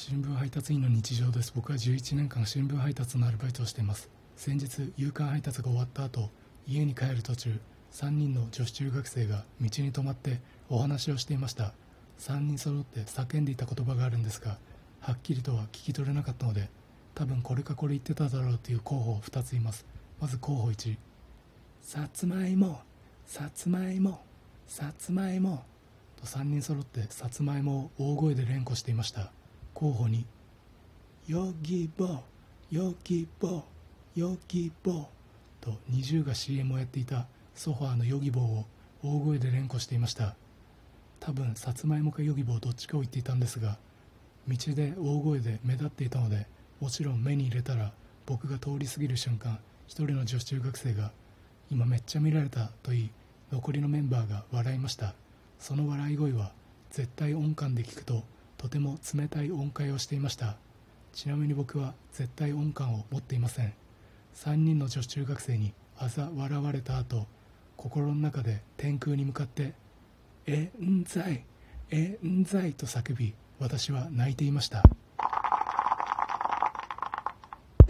新聞配達員の日常です。僕は11年間新聞配達のアルバイトをしています。先日夕刊配達が終わった後家に帰る途中3人の女子中学生が道に止まってお話をしていました。3人揃って叫んでいた言葉があるんですがはっきりとは聞き取れなかったので多分これかこれ言ってただろうという候補を2ついます。まず候補1さつまいもさつまいもさつまいも。と3人揃ってさつまいもを大声で連呼していました。候補2ヨギボヨギボヨギボと20が CM をやっていたソファーのヨギボーを大声で連呼していました。多分さつまいもかヨギボーどっちかを言っていたんですが道で大声で目立っていたのでもちろん目に入れたら僕が通り過ぎる瞬間一人の女子中学生が「今めっちゃ見られた」と言い残りのメンバーが笑いました。その笑い声は絶対音感で聞くととても冷たい音階をしていました。ちなみに僕は絶対音感を持っていません。3人の女子中学生にあざ笑われた後心の中で天空に向かって「えんざいえんざい」と叫び私は泣いていました。